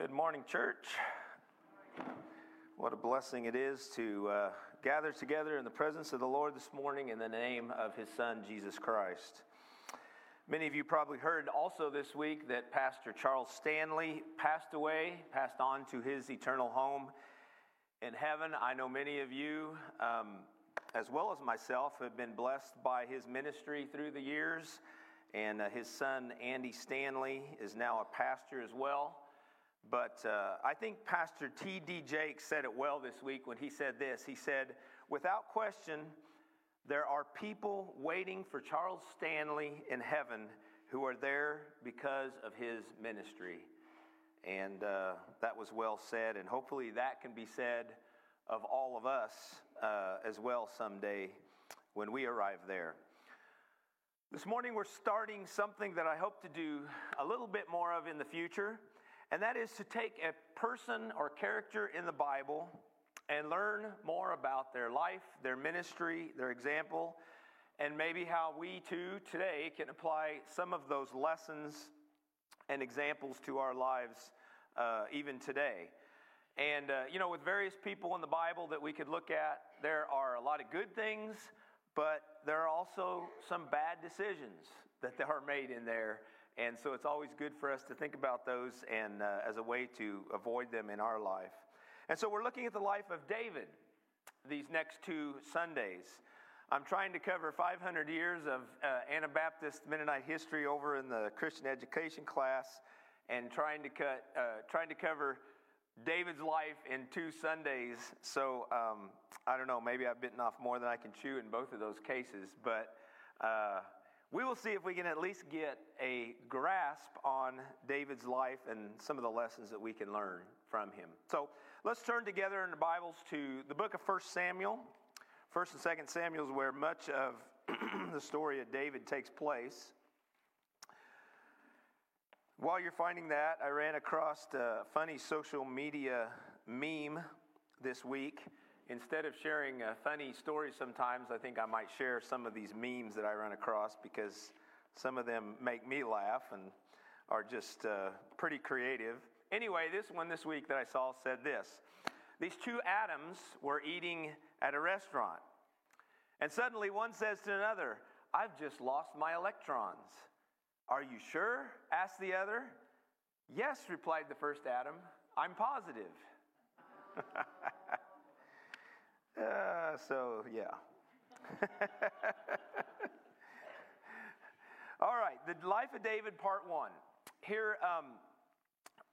Good morning, church. What a blessing it is to uh, gather together in the presence of the Lord this morning in the name of His Son, Jesus Christ. Many of you probably heard also this week that Pastor Charles Stanley passed away, passed on to his eternal home in heaven. I know many of you, um, as well as myself, have been blessed by his ministry through the years. And uh, his son, Andy Stanley, is now a pastor as well. But uh, I think Pastor T.D. Jakes said it well this week when he said this. He said, Without question, there are people waiting for Charles Stanley in heaven who are there because of his ministry. And uh, that was well said, and hopefully that can be said of all of us uh, as well someday when we arrive there. This morning, we're starting something that I hope to do a little bit more of in the future and that is to take a person or character in the Bible and learn more about their life, their ministry, their example, and maybe how we too today can apply some of those lessons and examples to our lives uh, even today. And, uh, you know, with various people in the Bible that we could look at, there are a lot of good things, but there are also some bad decisions that are made in there and so it's always good for us to think about those and uh, as a way to avoid them in our life. And so we're looking at the life of David these next two Sundays. I'm trying to cover 500 years of uh, Anabaptist Mennonite history over in the Christian education class and trying to, cut, uh, trying to cover David's life in two Sundays. So um, I don't know, maybe I've bitten off more than I can chew in both of those cases, but uh, we will see if we can at least get a grasp on David's life and some of the lessons that we can learn from him. So let's turn together in the Bibles to the book of 1 Samuel. 1st and 2nd Samuel is where much of the story of David takes place. While you're finding that, I ran across a funny social media meme this week instead of sharing uh, funny stories sometimes, I think I might share some of these memes that I run across because some of them make me laugh and are just uh, pretty creative. Anyway, this one this week that I saw said this These two atoms were eating at a restaurant, and suddenly one says to another, I've just lost my electrons. Are you sure? asked the other. Yes, replied the first atom. I'm positive. Uh, so, yeah. All right, the life of David, part one. Here, um,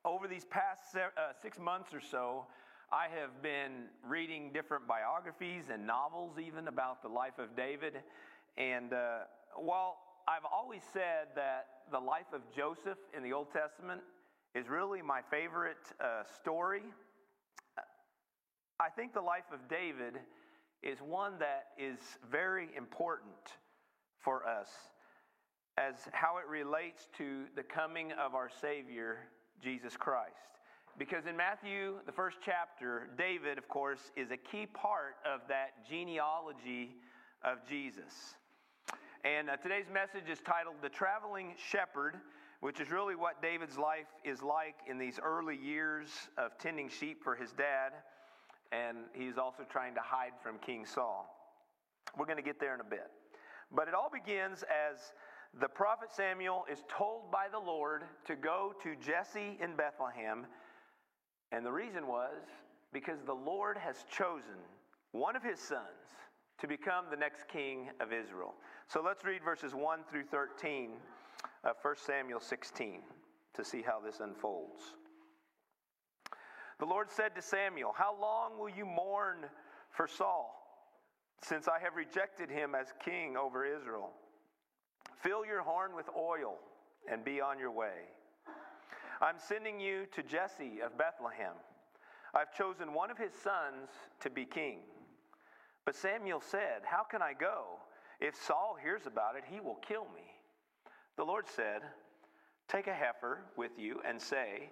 over these past se- uh, six months or so, I have been reading different biographies and novels, even about the life of David. And uh, while I've always said that the life of Joseph in the Old Testament is really my favorite uh, story, I think the life of David is one that is very important for us as how it relates to the coming of our Savior, Jesus Christ. Because in Matthew, the first chapter, David, of course, is a key part of that genealogy of Jesus. And uh, today's message is titled The Traveling Shepherd, which is really what David's life is like in these early years of tending sheep for his dad and he's also trying to hide from King Saul. We're going to get there in a bit. But it all begins as the prophet Samuel is told by the Lord to go to Jesse in Bethlehem. And the reason was because the Lord has chosen one of his sons to become the next king of Israel. So let's read verses 1 through 13 of 1 Samuel 16 to see how this unfolds. The Lord said to Samuel, How long will you mourn for Saul, since I have rejected him as king over Israel? Fill your horn with oil and be on your way. I'm sending you to Jesse of Bethlehem. I've chosen one of his sons to be king. But Samuel said, How can I go? If Saul hears about it, he will kill me. The Lord said, Take a heifer with you and say,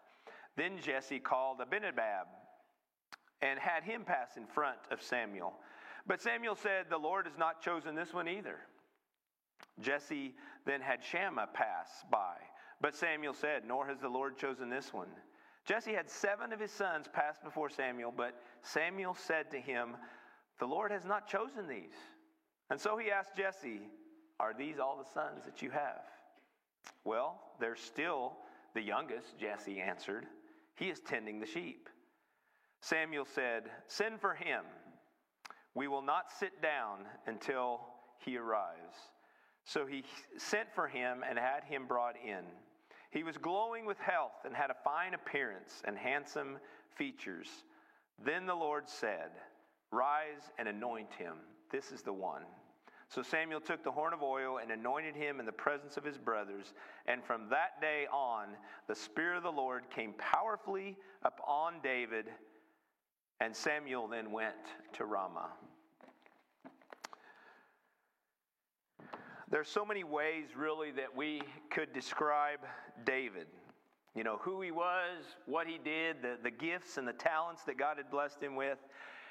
Then Jesse called Abinadab and had him pass in front of Samuel. But Samuel said, The Lord has not chosen this one either. Jesse then had Shammah pass by. But Samuel said, Nor has the Lord chosen this one. Jesse had seven of his sons pass before Samuel, but Samuel said to him, The Lord has not chosen these. And so he asked Jesse, Are these all the sons that you have? Well, they're still the youngest, Jesse answered. He is tending the sheep. Samuel said, Send for him. We will not sit down until he arrives. So he sent for him and had him brought in. He was glowing with health and had a fine appearance and handsome features. Then the Lord said, Rise and anoint him. This is the one. So Samuel took the horn of oil and anointed him in the presence of his brothers. And from that day on, the Spirit of the Lord came powerfully upon David. And Samuel then went to Ramah. There's so many ways, really, that we could describe David. You know, who he was, what he did, the, the gifts and the talents that God had blessed him with.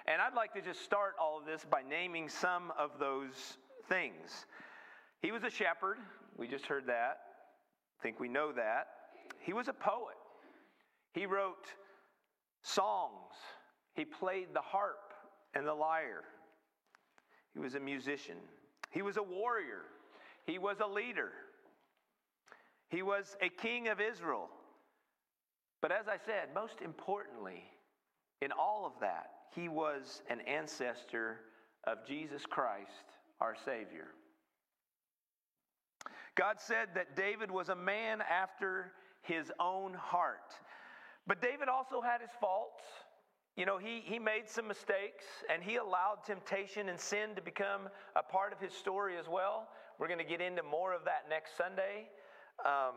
And I'd like to just start all of this by naming some of those things. He was a shepherd. We just heard that. I think we know that. He was a poet. He wrote songs. He played the harp and the lyre. He was a musician. He was a warrior. He was a leader. He was a king of Israel. But as I said, most importantly, in all of that, he was an ancestor of Jesus Christ, our Savior. God said that David was a man after his own heart. But David also had his faults. You know, he, he made some mistakes and he allowed temptation and sin to become a part of his story as well. We're going to get into more of that next Sunday. Um,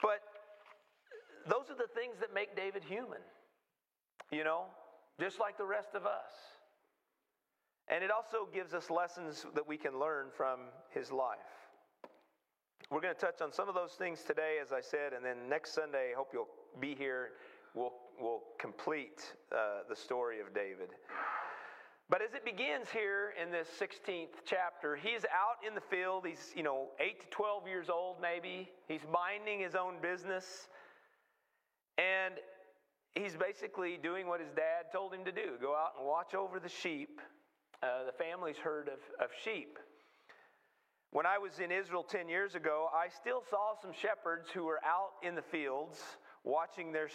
but those are the things that make David human, you know, just like the rest of us. And it also gives us lessons that we can learn from his life. We're going to touch on some of those things today, as I said, and then next Sunday, I hope you'll be here. We'll, we'll complete uh, the story of David. But as it begins here in this 16th chapter, he's out in the field. He's, you know, 8 to 12 years old, maybe. He's minding his own business. And he's basically doing what his dad told him to do go out and watch over the sheep, uh, the family's herd of, of sheep. When I was in Israel 10 years ago, I still saw some shepherds who were out in the fields watching their,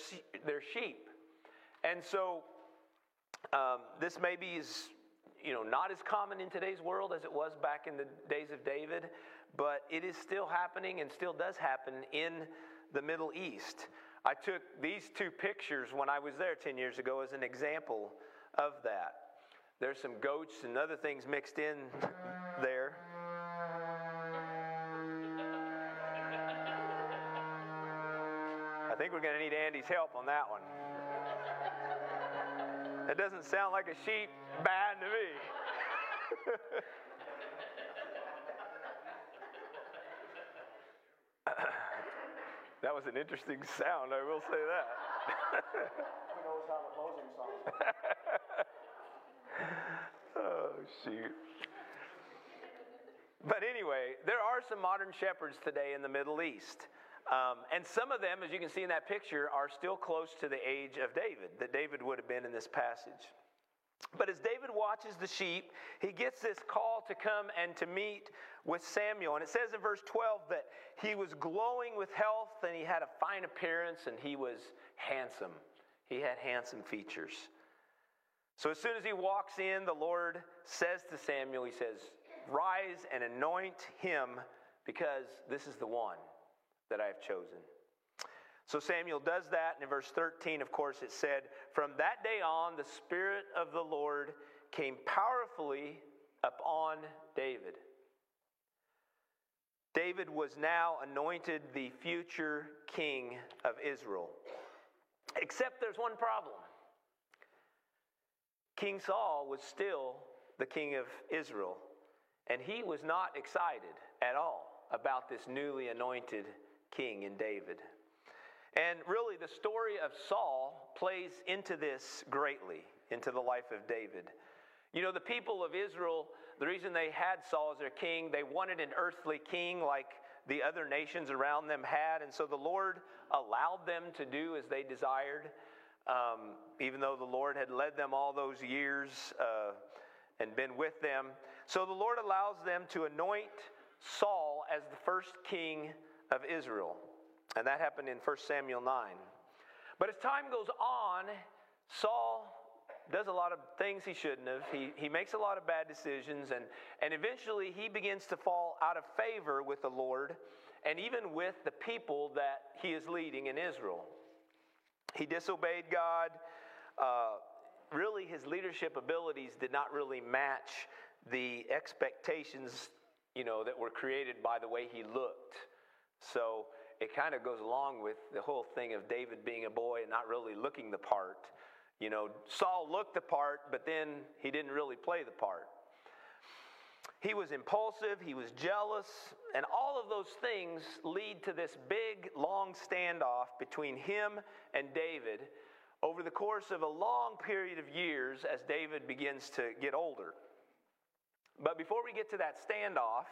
their sheep. And so um, this maybe is you know not as common in today's world as it was back in the days of David, but it is still happening and still does happen in the Middle East. I took these two pictures when I was there 10 years ago as an example of that. There's some goats and other things mixed in there. I think we're going to need Andy's help on that one. That doesn't sound like a sheep bad to me. that was an interesting sound, I will say that. Who knows how the closing song? oh, shoot. But anyway, there are some modern shepherds today in the Middle East. Um, and some of them, as you can see in that picture, are still close to the age of David, that David would have been in this passage. But as David watches the sheep, he gets this call to come and to meet with Samuel. And it says in verse 12 that he was glowing with health and he had a fine appearance and he was handsome. He had handsome features. So as soon as he walks in, the Lord says to Samuel, He says, Rise and anoint him because this is the one that I have chosen. So Samuel does that. And in verse 13, of course, it said, From that day on, the Spirit of the Lord came powerfully upon David. David was now anointed the future king of Israel. Except there's one problem King Saul was still the king of Israel, and he was not excited at all about this newly anointed king in David. And really, the story of Saul plays into this greatly, into the life of David. You know, the people of Israel, the reason they had Saul as their king, they wanted an earthly king like the other nations around them had. And so the Lord allowed them to do as they desired, um, even though the Lord had led them all those years uh, and been with them. So the Lord allows them to anoint Saul as the first king of Israel. And that happened in 1 Samuel 9. But as time goes on, Saul does a lot of things he shouldn't have. He, he makes a lot of bad decisions, and, and eventually he begins to fall out of favor with the Lord and even with the people that he is leading in Israel. He disobeyed God. Uh, really, his leadership abilities did not really match the expectations, you know, that were created by the way he looked. So it kind of goes along with the whole thing of David being a boy and not really looking the part. You know, Saul looked the part, but then he didn't really play the part. He was impulsive, he was jealous, and all of those things lead to this big, long standoff between him and David over the course of a long period of years as David begins to get older. But before we get to that standoff,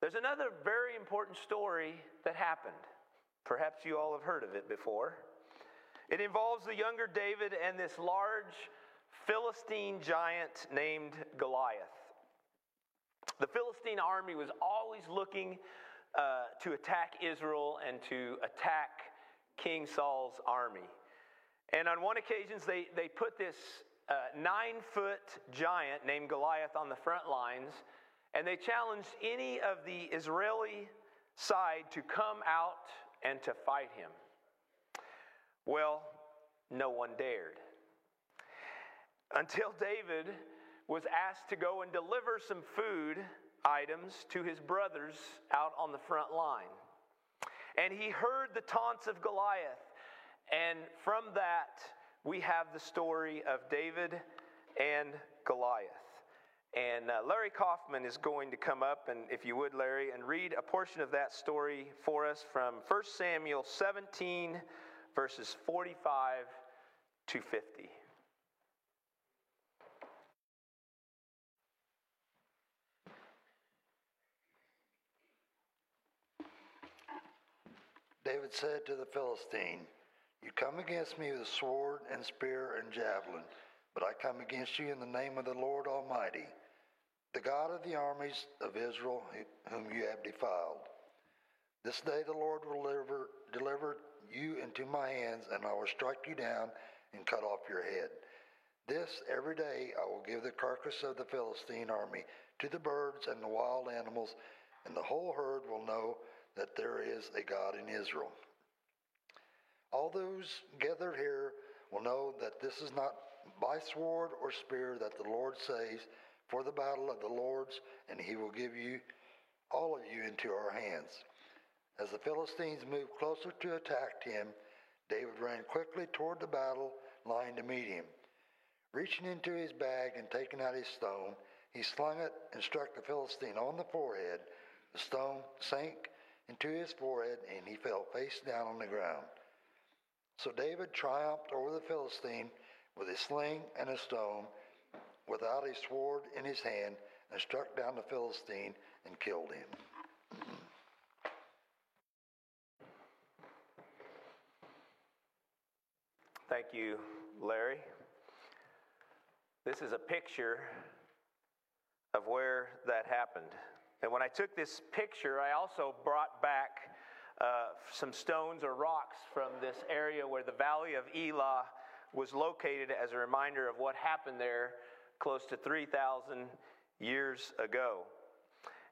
there's another very important story that happened. Perhaps you all have heard of it before. It involves the younger David and this large Philistine giant named Goliath. The Philistine army was always looking uh, to attack Israel and to attack King Saul's army. And on one occasion, they, they put this uh, nine foot giant named Goliath on the front lines and they challenged any of the Israeli side to come out and to fight him. Well, no one dared. Until David was asked to go and deliver some food items to his brothers out on the front line. And he heard the taunts of Goliath. And from that, we have the story of David and Goliath. And uh, Larry Kaufman is going to come up, and if you would, Larry, and read a portion of that story for us from 1 Samuel 17, verses 45 to 50. David said to the Philistine, You come against me with sword and spear and javelin, but I come against you in the name of the Lord Almighty the God of the armies of Israel, whom you have defiled. This day the Lord will deliver, deliver you into my hands, and I will strike you down and cut off your head. This every day I will give the carcass of the Philistine army to the birds and the wild animals, and the whole herd will know that there is a God in Israel. All those gathered here will know that this is not by sword or spear that the Lord saves for the battle of the Lord's, and he will give you, all of you, into our hands. As the Philistines moved closer to attack him, David ran quickly toward the battle line to meet him. Reaching into his bag and taking out his stone, he slung it and struck the Philistine on the forehead. The stone sank into his forehead, and he fell face down on the ground. So David triumphed over the Philistine with a sling and a stone without a sword in his hand and struck down the Philistine and killed him. Thank you, Larry. This is a picture of where that happened. And when I took this picture, I also brought back uh, some stones or rocks from this area where the Valley of Elah was located as a reminder of what happened there close to 3,000 years ago.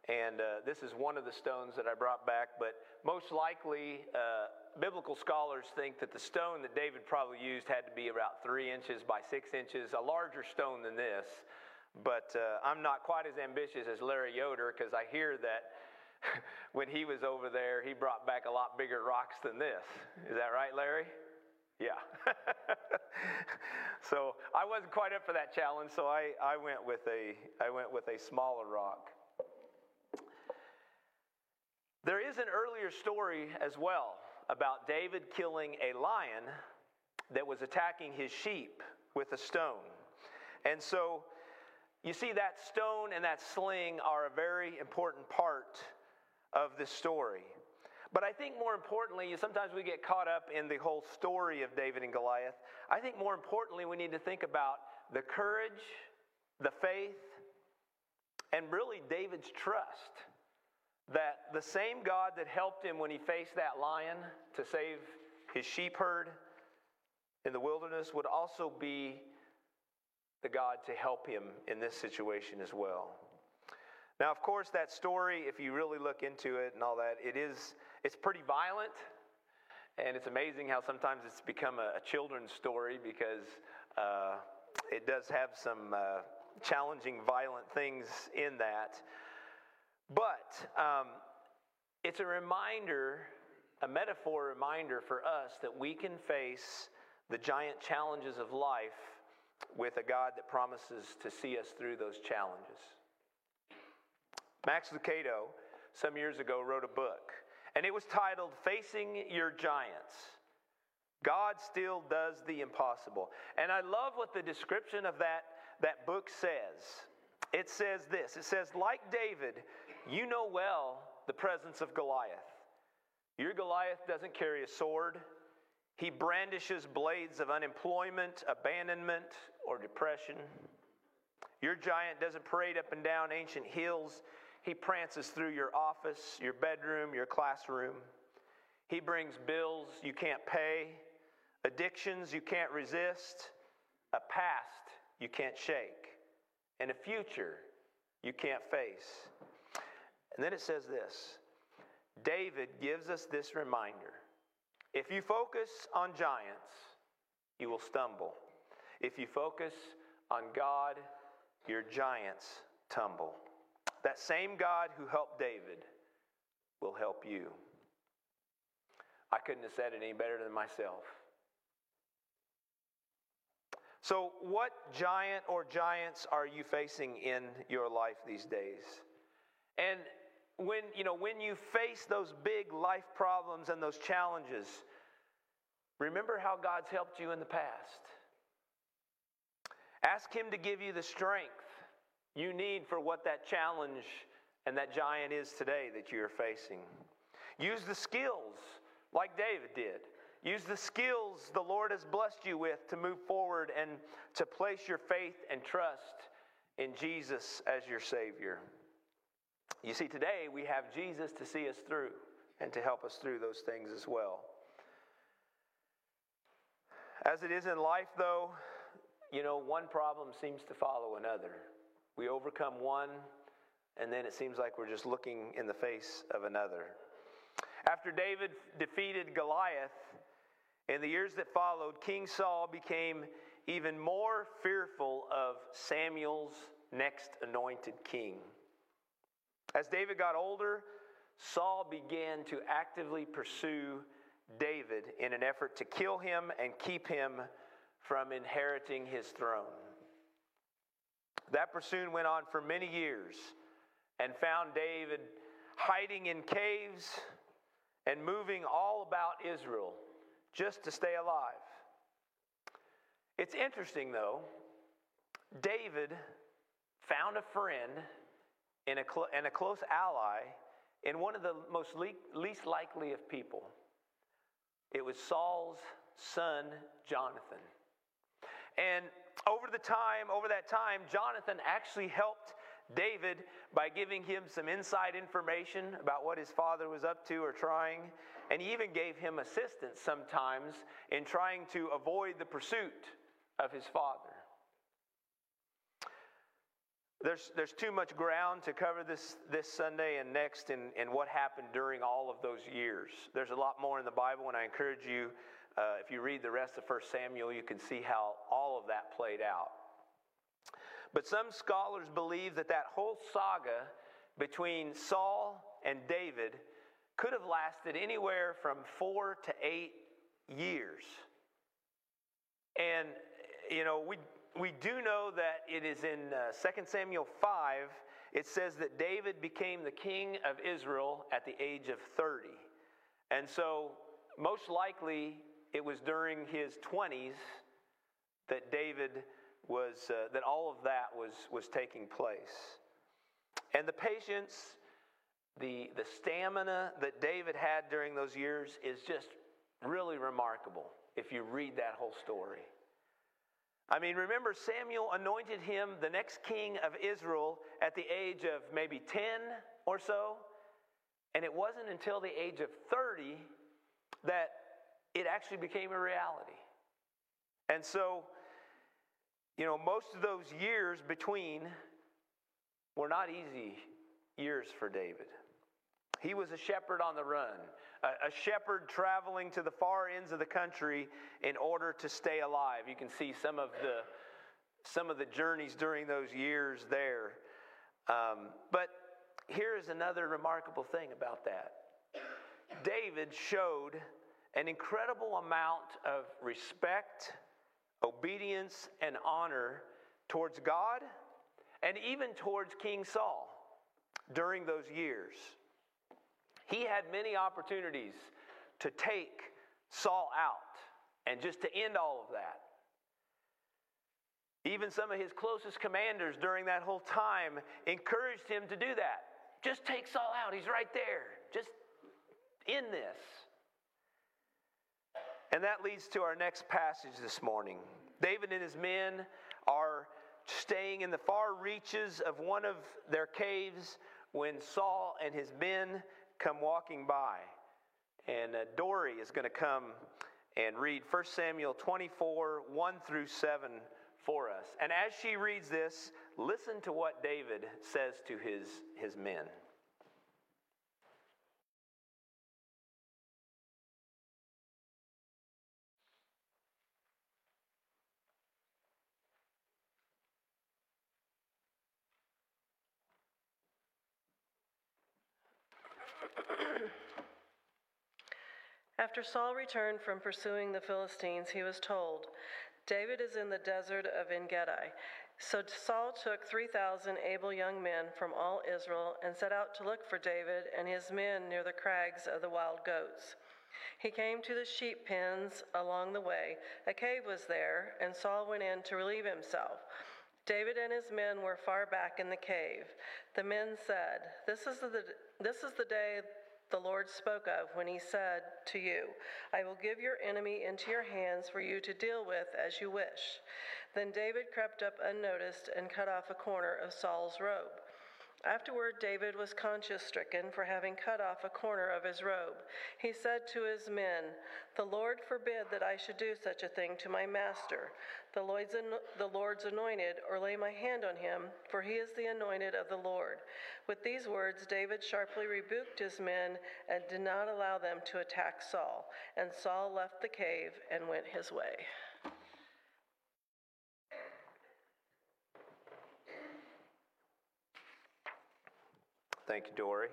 And uh, this is one of the stones that I brought back, but most likely, uh, biblical scholars think that the stone that David probably used had to be about three inches by six inches, a larger stone than this. But uh, I'm not quite as ambitious as Larry Yoder because I hear that when he was over there, he brought back a lot bigger rocks than this. Is that right, Larry? Yeah. so I wasn't quite up for that challenge, so I, I went with a I went with a smaller rock. There is an earlier story as well about David killing a lion that was attacking his sheep with a stone. And so you see, that stone and that sling are a very important part of this story. But I think more importantly, sometimes we get caught up in the whole story of David and Goliath. I think more importantly, we need to think about the courage, the faith, and really David's trust that the same God that helped him when he faced that lion to save his sheep herd in the wilderness would also be the God to help him in this situation as well. Now, of course, that story, if you really look into it and all that, it is it's pretty violent, and it's amazing how sometimes it's become a, a children's story because uh, it does have some uh, challenging, violent things in that. But um, it's a reminder, a metaphor reminder for us that we can face the giant challenges of life with a God that promises to see us through those challenges. Max Lucado, some years ago, wrote a book, and it was titled Facing Your Giants. God still does the impossible. And I love what the description of that, that book says. It says this it says, like David, you know well the presence of Goliath. Your Goliath doesn't carry a sword. He brandishes blades of unemployment, abandonment, or depression. Your giant doesn't parade up and down ancient hills. He prances through your office, your bedroom, your classroom. He brings bills you can't pay, addictions you can't resist, a past you can't shake, and a future you can't face. And then it says this David gives us this reminder if you focus on giants, you will stumble. If you focus on God, your giants tumble. That same God who helped David will help you. I couldn't have said it any better than myself. So, what giant or giants are you facing in your life these days? And when, you know, when you face those big life problems and those challenges, remember how God's helped you in the past. Ask Him to give you the strength you need for what that challenge and that giant is today that you're facing. Use the skills like David did. Use the skills the Lord has blessed you with to move forward and to place your faith and trust in Jesus as your Savior. You see, today we have Jesus to see us through and to help us through those things as well. As it is in life, though, you know, one problem seems to follow another. We overcome one, and then it seems like we're just looking in the face of another. After David defeated Goliath, in the years that followed, King Saul became even more fearful of Samuel's next anointed king. As David got older, Saul began to actively pursue David in an effort to kill him and keep him from inheriting his throne. That pursuit went on for many years and found David hiding in caves and moving all about Israel just to stay alive. It's interesting, though, David found a friend and a, cl- and a close ally in one of the most le- least likely of people. It was Saul's son, Jonathan. And over the time, over that time, Jonathan actually helped David by giving him some inside information about what his father was up to or trying, and he even gave him assistance sometimes in trying to avoid the pursuit of his father. There's, there's too much ground to cover this, this Sunday and next and, in what happened during all of those years. There's a lot more in the Bible, and I encourage you, uh, if you read the rest of 1 Samuel, you can see how all of that played out. But some scholars believe that that whole saga between Saul and David could have lasted anywhere from four to eight years. And, you know, we, we do know that it is in uh, 2 Samuel 5, it says that David became the king of Israel at the age of 30. And so, most likely, it was during his 20s that David was, uh, that all of that was, was taking place. And the patience, the, the stamina that David had during those years is just really remarkable if you read that whole story. I mean, remember, Samuel anointed him the next king of Israel at the age of maybe 10 or so. And it wasn't until the age of 30 that it actually became a reality. And so, you know, most of those years between were not easy years for David. He was a shepherd on the run, a, shepherd traveling to the far ends of the country in order to stay alive. You can see some of the some of the journeys during those years there. Um, but here is another remarkable thing about that. David showed an incredible amount of respect, obedience, and honor towards God and even towards King Saul during those years. He had many opportunities to take Saul out and just to end all of that. Even some of his closest commanders during that whole time encouraged him to do that. Just take Saul out, he's right there. Just end this. And that leads to our next passage this morning. David and his men are staying in the far reaches of one of their caves when Saul and his men come walking by. And uh, Dory is going to come and read 1 Samuel 24, 1 through 7 for us. And as she reads this, listen to what David says to his, his men. After Saul returned from pursuing the Philistines, he was told, David is in the desert of En Gedi. So Saul took 3,000 able young men from all Israel and set out to look for David and his men near the crags of the wild goats. He came to the sheep pens along the way. A cave was there, and Saul went in to relieve himself. David and his men were far back in the cave. The men said, This is the, this is the day the Lord spoke of when he said to you, I will give your enemy into your hands for you to deal with as you wish. Then David crept up unnoticed and cut off a corner of Saul's robe. Afterward, David was conscience stricken for having cut off a corner of his robe. He said to his men, The Lord forbid that I should do such a thing to my master, the Lord's anointed, or lay my hand on him, for he is the anointed of the Lord. With these words, David sharply rebuked his men and did not allow them to attack Saul. And Saul left the cave and went his way. Thank you, Dory.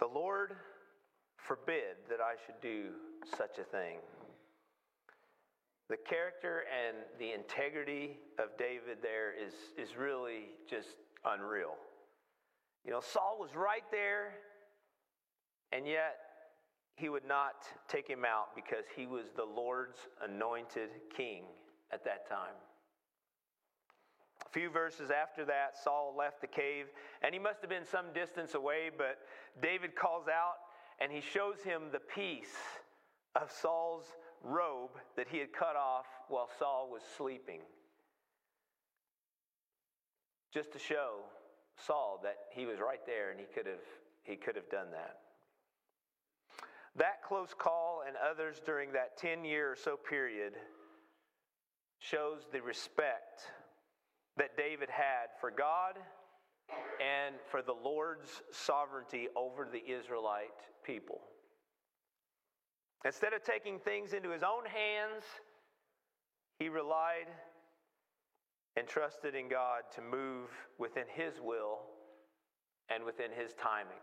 The Lord forbid that I should do such a thing. The character and the integrity of David there is, is really just unreal. You know, Saul was right there, and yet he would not take him out because he was the Lord's anointed king at that time. Few verses after that, Saul left the cave, and he must have been some distance away, but David calls out and he shows him the piece of Saul's robe that he had cut off while Saul was sleeping. just to show Saul that he was right there and he could have, he could have done that. That close call and others during that 10 year or so period shows the respect that David had for God and for the Lord's sovereignty over the Israelite people. Instead of taking things into his own hands, he relied and trusted in God to move within his will and within his timing.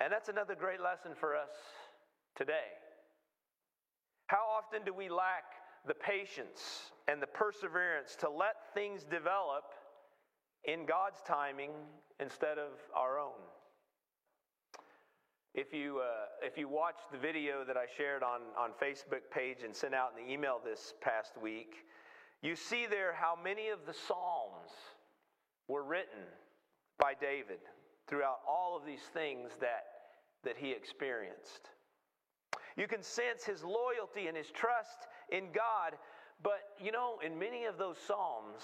And that's another great lesson for us today. How often do we lack the patience and the perseverance to let things develop in God's timing instead of our own? If you, uh, if you watched the video that I shared on, on Facebook page and sent out in the email this past week, you see there how many of the Psalms were written by David throughout all of these things that, that he experienced. You can sense his loyalty and his trust in God, but you know, in many of those Psalms,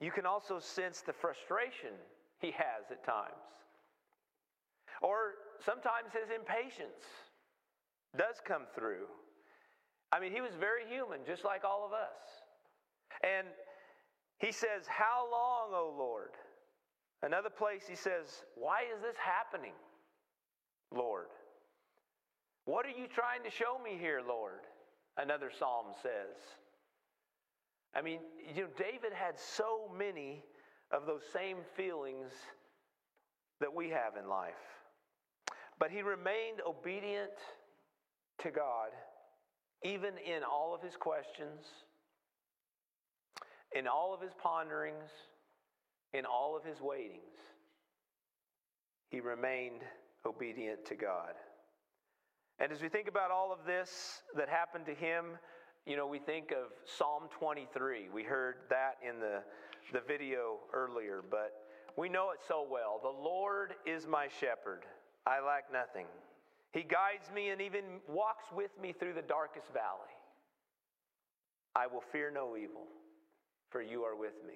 you can also sense the frustration he has at times. Or sometimes his impatience does come through. I mean, he was very human, just like all of us. And he says, How long, O Lord? Another place he says, Why is this happening, Lord? What are you trying to show me here, Lord? Another psalm says. I mean, you know, David had so many of those same feelings that we have in life. But he remained obedient to God, even in all of his questions, in all of his ponderings, in all of his waitings. He remained obedient to God. And as we think about all of this that happened to him, you know, we think of Psalm 23. We heard that in the, the video earlier, but we know it so well. The Lord is my shepherd. I lack nothing. He guides me and even walks with me through the darkest valley. I will fear no evil, for you are with me.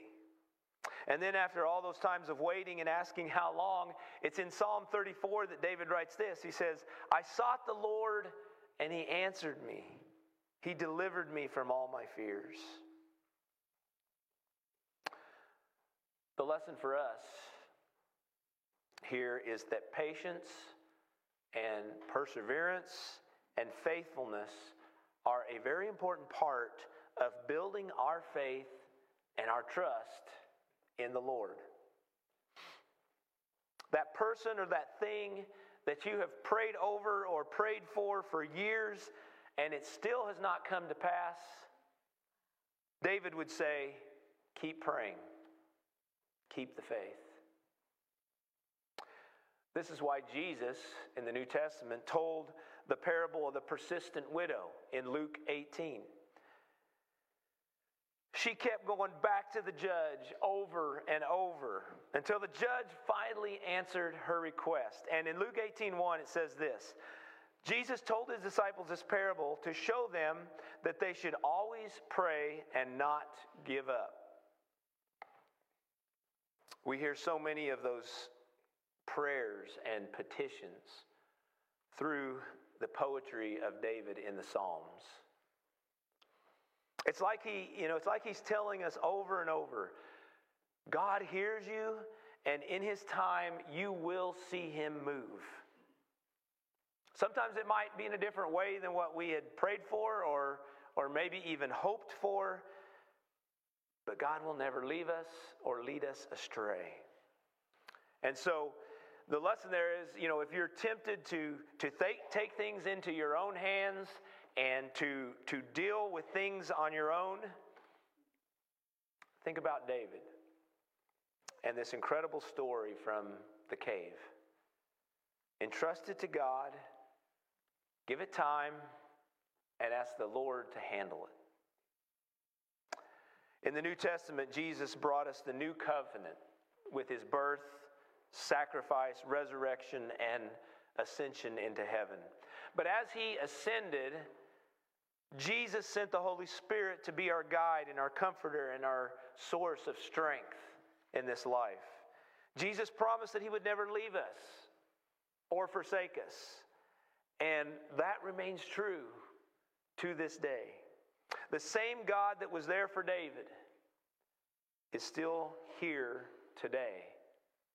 And then, after all those times of waiting and asking how long, it's in Psalm 34 that David writes this. He says, I sought the Lord, and he answered me. He delivered me from all my fears. The lesson for us here is that patience and perseverance and faithfulness are a very important part of building our faith and our trust in the Lord. That person or that thing that you have prayed over or prayed for for years and it still has not come to pass, David would say, Keep praying, keep the faith. This is why Jesus in the New Testament told the parable of the persistent widow in Luke 18. She kept going back to the judge over and over until the judge finally answered her request. And in Luke 18:1 it says this. Jesus told his disciples this parable to show them that they should always pray and not give up. We hear so many of those prayers and petitions through the poetry of David in the Psalms. It's like he, you know, it's like he's telling us over and over, God hears you and in his time you will see him move. Sometimes it might be in a different way than what we had prayed for or or maybe even hoped for, but God will never leave us or lead us astray. And so the lesson there is, you know, if you're tempted to, to th- take things into your own hands and to, to deal with things on your own, think about David and this incredible story from the cave. Entrust it to God, give it time, and ask the Lord to handle it. In the New Testament, Jesus brought us the new covenant with his birth sacrifice, resurrection, and ascension into heaven. But as he ascended, Jesus sent the Holy Spirit to be our guide and our comforter and our source of strength in this life. Jesus promised that He would never leave us or forsake us. And that remains true to this day. The same God that was there for David is still here today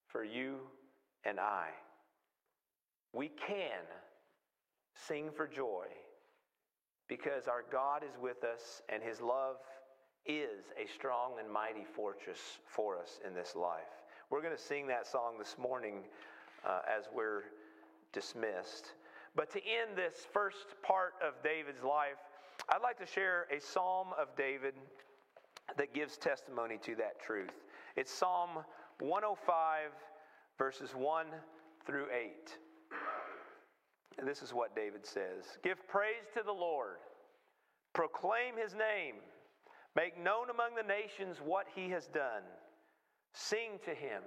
for you and I. We can sing for joy because our God is with us and his love is a strong and mighty fortress for us in this life. We're going to sing that song this morning uh, as we're dismissed. But to end this first part of David's life, I'd like to share a psalm of David that gives testimony to that truth. It's Psalm 105, verses 1 through 8. This is what David says Give praise to the Lord, proclaim his name, make known among the nations what he has done. Sing to him,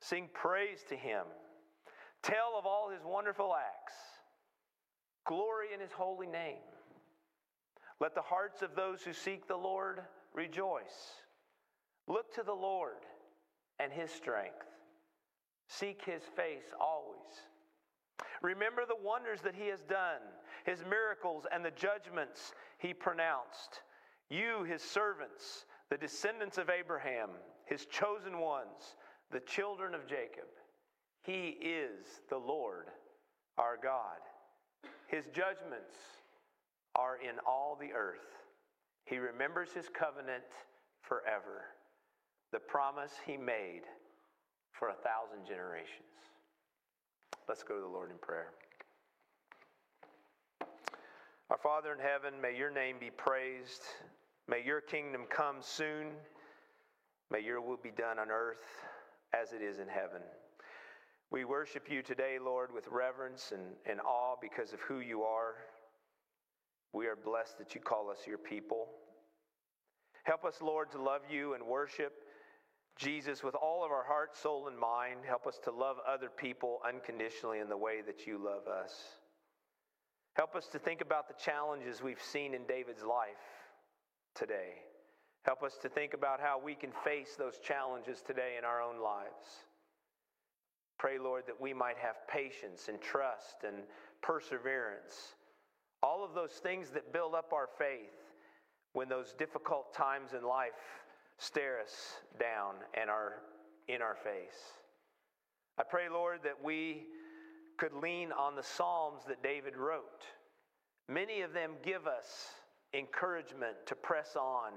sing praise to him, tell of all his wonderful acts, glory in his holy name. Let the hearts of those who seek the Lord rejoice. Look to the Lord and his strength. Seek his face always. Remember the wonders that he has done, his miracles, and the judgments he pronounced. You, his servants, the descendants of Abraham, his chosen ones, the children of Jacob. He is the Lord our God. His judgments are in all the earth. He remembers his covenant forever, the promise he made for a thousand generations. Let's go to the Lord in prayer. Our Father in heaven, may your name be praised. May your kingdom come soon. May your will be done on earth as it is in heaven. We worship you today, Lord, with reverence and, and awe because of who you are. We are blessed that you call us your people. Help us, Lord, to love you and worship Jesus with all of our heart, soul, and mind. Help us to love other people unconditionally in the way that you love us. Help us to think about the challenges we've seen in David's life today. Help us to think about how we can face those challenges today in our own lives. Pray, Lord, that we might have patience and trust and perseverance. All of those things that build up our faith when those difficult times in life stare us down and are in our face. I pray, Lord, that we could lean on the Psalms that David wrote. Many of them give us encouragement to press on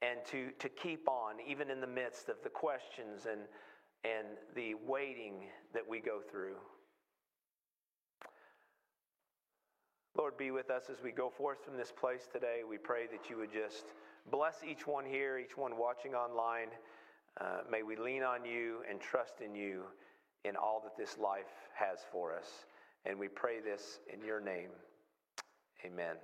and to, to keep on, even in the midst of the questions and, and the waiting that we go through. Lord, be with us as we go forth from this place today. We pray that you would just bless each one here, each one watching online. Uh, may we lean on you and trust in you in all that this life has for us. And we pray this in your name. Amen.